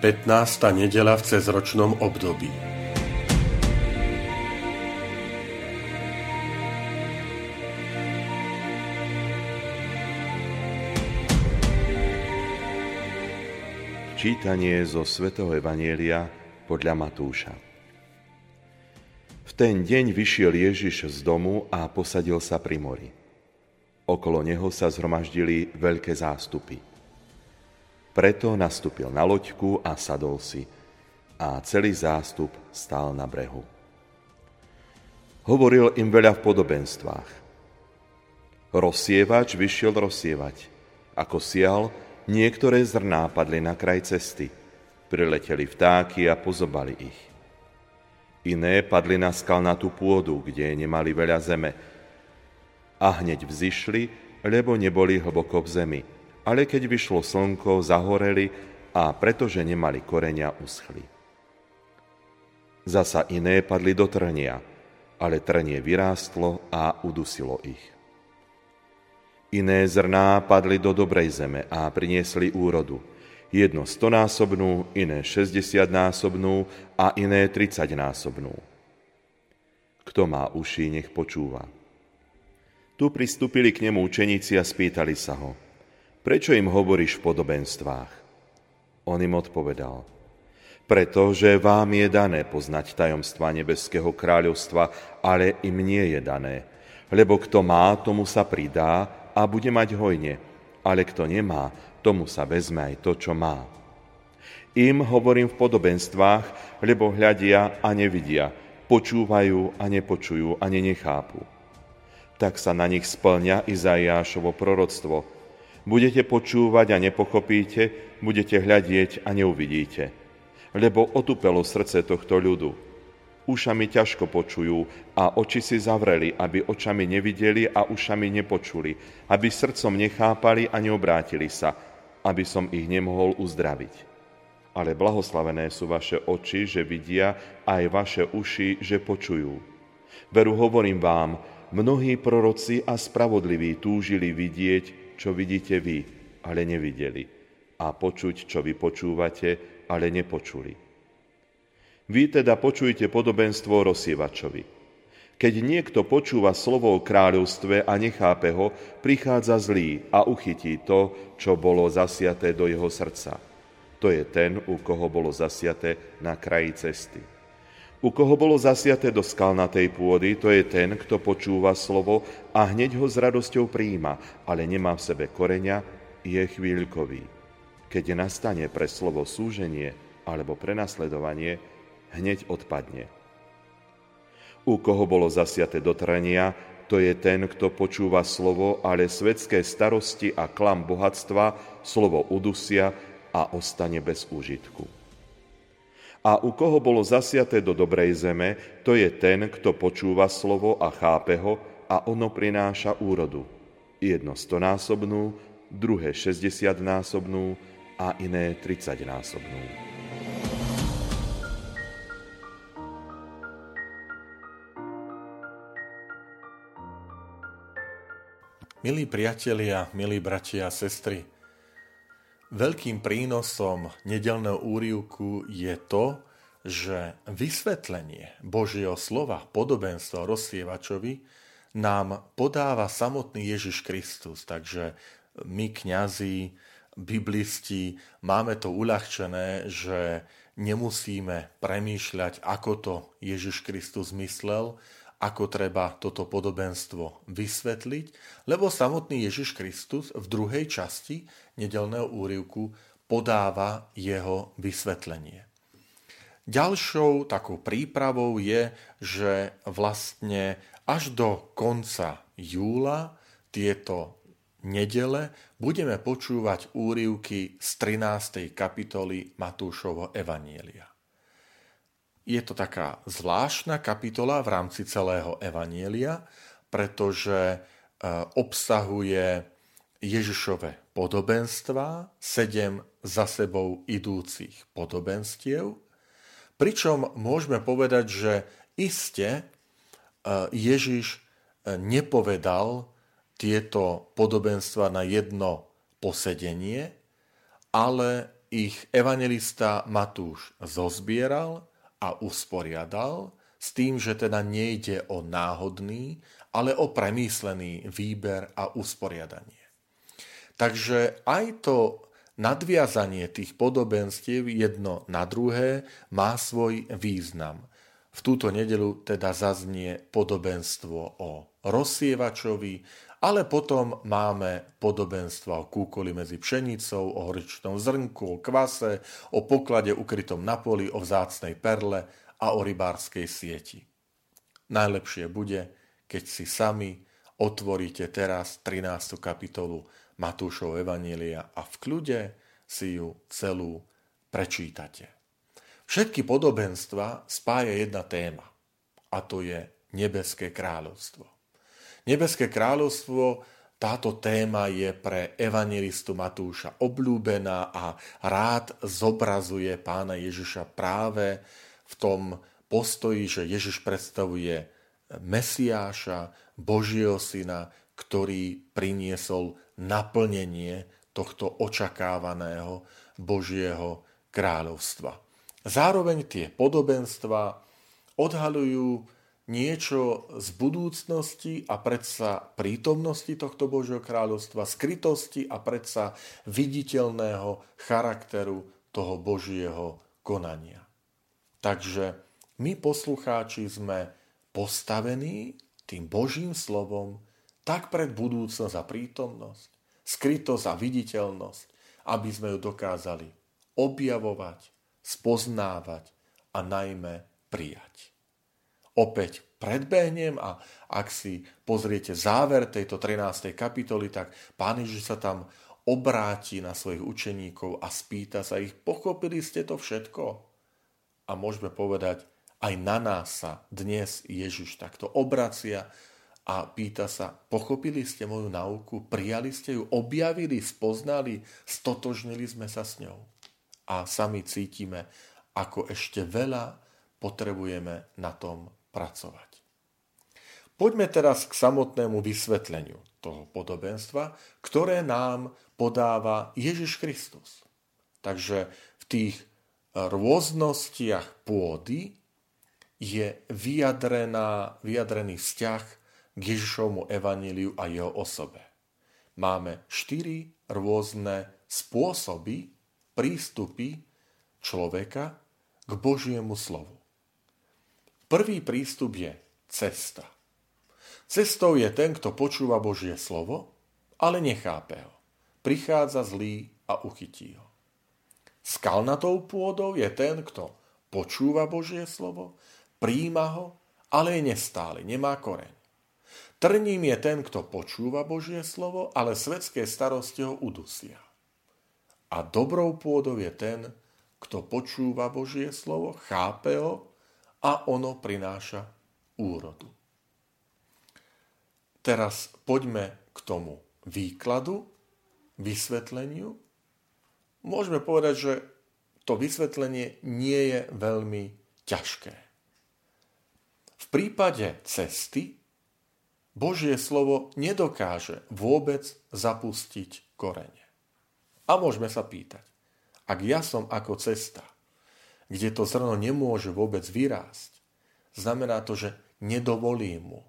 15. nedela v cezročnom období. Čítanie zo svätého Evanielia podľa Matúša. V ten deň vyšiel Ježiš z domu a posadil sa pri mori. Okolo neho sa zhromaždili veľké zástupy – preto nastúpil na loďku a sadol si a celý zástup stál na brehu. Hovoril im veľa v podobenstvách. Rozsievač vyšiel rozsievať. Ako sial, niektoré zrná padli na kraj cesty. Prileteli vtáky a pozobali ich. Iné padli na skalnatú pôdu, kde nemali veľa zeme. A hneď vzýšli, lebo neboli hlboko v zemi ale keď vyšlo slnko, zahoreli a pretože nemali korenia, uschli. Zasa iné padli do trnia, ale trnie vyrástlo a udusilo ich. Iné zrná padli do dobrej zeme a priniesli úrodu. Jedno stonásobnú, iné šesťdesiatnásobnú a iné tridsaťnásobnú. Kto má uši, nech počúva. Tu pristúpili k nemu učeníci a spýtali sa ho – prečo im hovoríš v podobenstvách? On im odpovedal, pretože vám je dané poznať tajomstva nebeského kráľovstva, ale im nie je dané. Lebo kto má, tomu sa pridá a bude mať hojne, ale kto nemá, tomu sa vezme aj to, čo má. Im hovorím v podobenstvách, lebo hľadia a nevidia, počúvajú a nepočujú a nechápu. Tak sa na nich splňa Izaiášovo proroctvo – Budete počúvať a nepochopíte, budete hľadieť a neuvidíte. Lebo otupelo srdce tohto ľudu. Ušami ťažko počujú a oči si zavreli, aby očami nevideli a ušami nepočuli, aby srdcom nechápali a neobrátili sa, aby som ich nemohol uzdraviť. Ale blahoslavené sú vaše oči, že vidia, aj vaše uši, že počujú. Veru hovorím vám, mnohí proroci a spravodliví túžili vidieť, čo vidíte vy, ale nevideli, a počuť, čo vy počúvate, ale nepočuli. Vy teda počujte podobenstvo rozsievačovi. Keď niekto počúva slovo o kráľovstve a nechápe ho, prichádza zlý a uchytí to, čo bolo zasiaté do jeho srdca. To je ten, u koho bolo zasiaté na kraji cesty. U koho bolo zasiaté do skalnatej pôdy, to je ten, kto počúva slovo a hneď ho s radosťou príjima, ale nemá v sebe koreňa, je chvíľkový. Keď nastane pre slovo súženie alebo prenasledovanie, hneď odpadne. U koho bolo zasiaté do trenia, to je ten, kto počúva slovo, ale svetské starosti a klam bohatstva slovo udusia a ostane bez úžitku. A u koho bolo zasiaté do dobrej zeme, to je ten, kto počúva slovo a chápe ho a ono prináša úrodu. Jedno stonásobnú, druhé šesťdesiatnásobnú a iné tridsaťnásobnú. Milí priatelia, milí bratia a sestry, Veľkým prínosom nedelného úrivku je to, že vysvetlenie Božieho slova, podobenstva rozsievačovi, nám podáva samotný Ježiš Kristus. Takže my, kňazi, biblisti, máme to uľahčené, že nemusíme premýšľať, ako to Ježiš Kristus myslel, ako treba toto podobenstvo vysvetliť, lebo samotný Ježiš Kristus v druhej časti nedelného úrivku podáva jeho vysvetlenie. Ďalšou takou prípravou je, že vlastne až do konca júla tieto nedele budeme počúvať úrivky z 13. kapitoly Matúšovho Evanielia. Je to taká zvláštna kapitola v rámci celého Evanielia, pretože e, obsahuje Ježišove podobenstva, sedem za sebou idúcich podobenstiev, pričom môžeme povedať, že iste e, Ježiš e, nepovedal tieto podobenstva na jedno posedenie, ale ich evangelista Matúš zozbieral a usporiadal s tým, že teda nejde o náhodný, ale o premyslený výber a usporiadanie. Takže aj to nadviazanie tých podobenstiev jedno na druhé má svoj význam. V túto nedelu teda zaznie podobenstvo o rozsievačovi, ale potom máme podobenstva o kúkoli medzi pšenicou, o horičnom zrnku, o kvase, o poklade ukrytom na poli, o vzácnej perle a o rybárskej sieti. Najlepšie bude, keď si sami otvoríte teraz 13. kapitolu Matúšov Evanielia a v kľude si ju celú prečítate. Všetky podobenstva spája jedna téma a to je nebeské kráľovstvo. Nebeské kráľovstvo, táto téma je pre evangelistu Matúša obľúbená a rád zobrazuje pána Ježiša práve v tom postoji, že Ježiš predstavuje Mesiáša, Božieho syna, ktorý priniesol naplnenie tohto očakávaného Božieho kráľovstva. Zároveň tie podobenstva odhalujú niečo z budúcnosti a predsa prítomnosti tohto Božieho kráľovstva, skrytosti a predsa viditeľného charakteru toho Božieho konania. Takže my poslucháči sme postavení tým Božím slovom tak pred budúcnosť a prítomnosť, skrytosť a viditeľnosť, aby sme ju dokázali objavovať, spoznávať a najmä prijať opäť predbehnem a ak si pozriete záver tejto 13. kapitoly, tak pán Ježiš sa tam obráti na svojich učeníkov a spýta sa ich, pochopili ste to všetko? A môžeme povedať, aj na nás sa dnes Ježiš takto obracia a pýta sa, pochopili ste moju nauku, prijali ste ju, objavili, spoznali, stotožnili sme sa s ňou. A sami cítime, ako ešte veľa potrebujeme na tom pracovať. Poďme teraz k samotnému vysvetleniu toho podobenstva, ktoré nám podáva Ježiš Kristus. Takže v tých rôznostiach pôdy je vyjadrená, vyjadrený vzťah k Ježišovmu evaníliu a jeho osobe. Máme štyri rôzne spôsoby, prístupy človeka k Božiemu slovu. Prvý prístup je cesta. Cestou je ten, kto počúva Božie slovo, ale nechápe ho. Prichádza zlý a uchytí ho. Skalnatou pôdou je ten, kto počúva Božie slovo, príjma ho, ale je nestály, nemá koreň. Trním je ten, kto počúva Božie slovo, ale svetské starosti ho udusia. A dobrou pôdou je ten, kto počúva Božie slovo, chápe ho, a ono prináša úrodu. Teraz poďme k tomu výkladu, vysvetleniu. Môžeme povedať, že to vysvetlenie nie je veľmi ťažké. V prípade cesty Božie slovo nedokáže vôbec zapustiť korene. A môžeme sa pýtať, ak ja som ako cesta, kde to zrno nemôže vôbec vyrásť, znamená to, že nedovolím mu.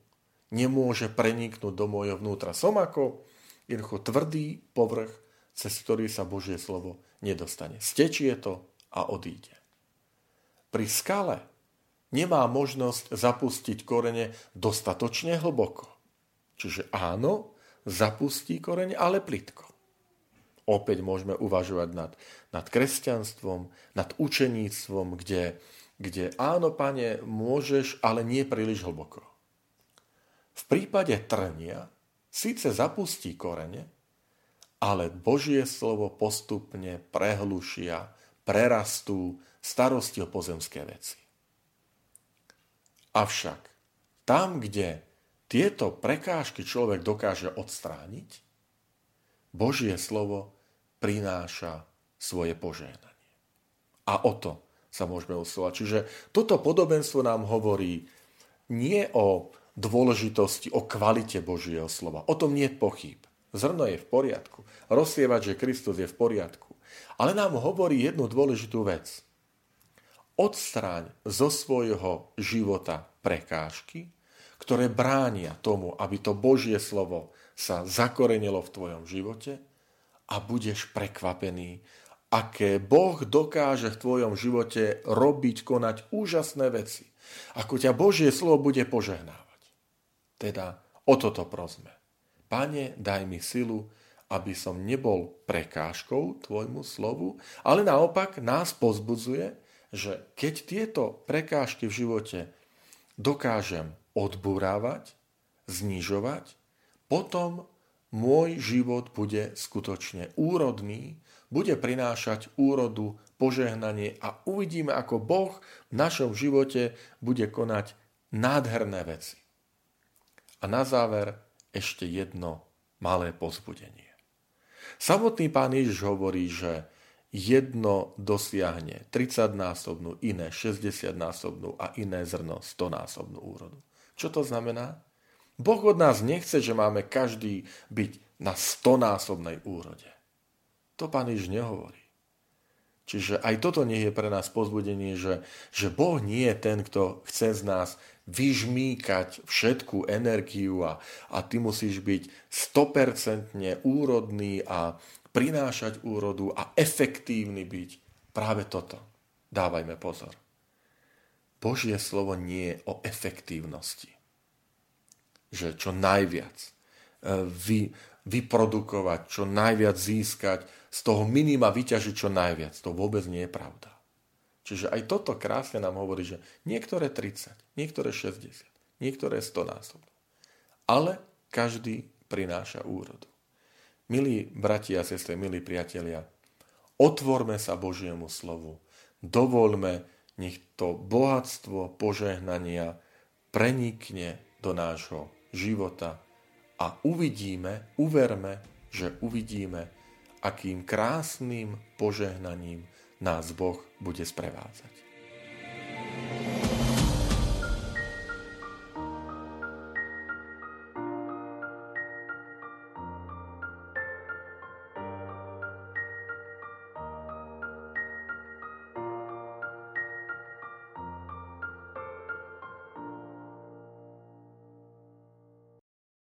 Nemôže preniknúť do môjho vnútra. Som ako jednoducho tvrdý povrch, cez ktorý sa Božie slovo nedostane. Stečie to a odíde. Pri skale nemá možnosť zapustiť korene dostatočne hlboko. Čiže áno, zapustí korene, ale plitko. Opäť môžeme uvažovať nad, nad kresťanstvom, nad učeníctvom, kde, kde áno, pane, môžeš, ale nie príliš hlboko. V prípade trnia síce zapustí korene, ale Božie slovo postupne prehlušia, prerastú starosti o pozemské veci. Avšak tam, kde tieto prekážky človek dokáže odstrániť, Božie slovo prináša svoje požehnanie. A o to sa môžeme usilovať. Čiže toto podobenstvo nám hovorí nie o dôležitosti, o kvalite Božieho slova. O tom nie je pochyb. Zrno je v poriadku. Rozsievať, že Kristus je v poriadku. Ale nám hovorí jednu dôležitú vec. Odstráň zo svojho života prekážky, ktoré bránia tomu, aby to Božie slovo sa zakorenilo v tvojom živote a budeš prekvapený, aké Boh dokáže v tvojom živote robiť, konať úžasné veci. Ako ťa Božie slovo bude požehnávať. Teda o toto prosme. Pane, daj mi silu, aby som nebol prekážkou tvojmu slovu, ale naopak nás pozbudzuje, že keď tieto prekážky v živote dokážem odburávať, znižovať, potom môj život bude skutočne úrodný, bude prinášať úrodu, požehnanie a uvidíme, ako Boh v našom živote bude konať nádherné veci. A na záver ešte jedno malé pozbudenie. Samotný pán Ježiš hovorí, že jedno dosiahne 30-násobnú, iné 60-násobnú a iné zrno 100-násobnú úrodu. Čo to znamená? Boh od nás nechce, že máme každý byť na 100-násobnej úrode. To pán Ježiš nehovorí. Čiže aj toto nie je pre nás pozbudenie, že, že Boh nie je ten, kto chce z nás vyžmýkať všetku energiu a, a ty musíš byť 100% úrodný a prinášať úrodu a efektívny byť. Práve toto. Dávajme pozor. Božie slovo nie je o efektívnosti. Že čo najviac e, vy, vyprodukovať, čo najviac získať, z toho minima vyťažiť čo najviac. To vôbec nie je pravda. Čiže aj toto krásne nám hovorí, že niektoré 30, niektoré 60, niektoré 100 násobno. Ale každý prináša úrodu. Milí bratia a sestry, milí priatelia, otvorme sa Božiemu slovu. Dovolme, nech to bohatstvo požehnania prenikne do nášho života a uvidíme, uverme, že uvidíme, akým krásnym požehnaním nás Boh bude sprevádzať.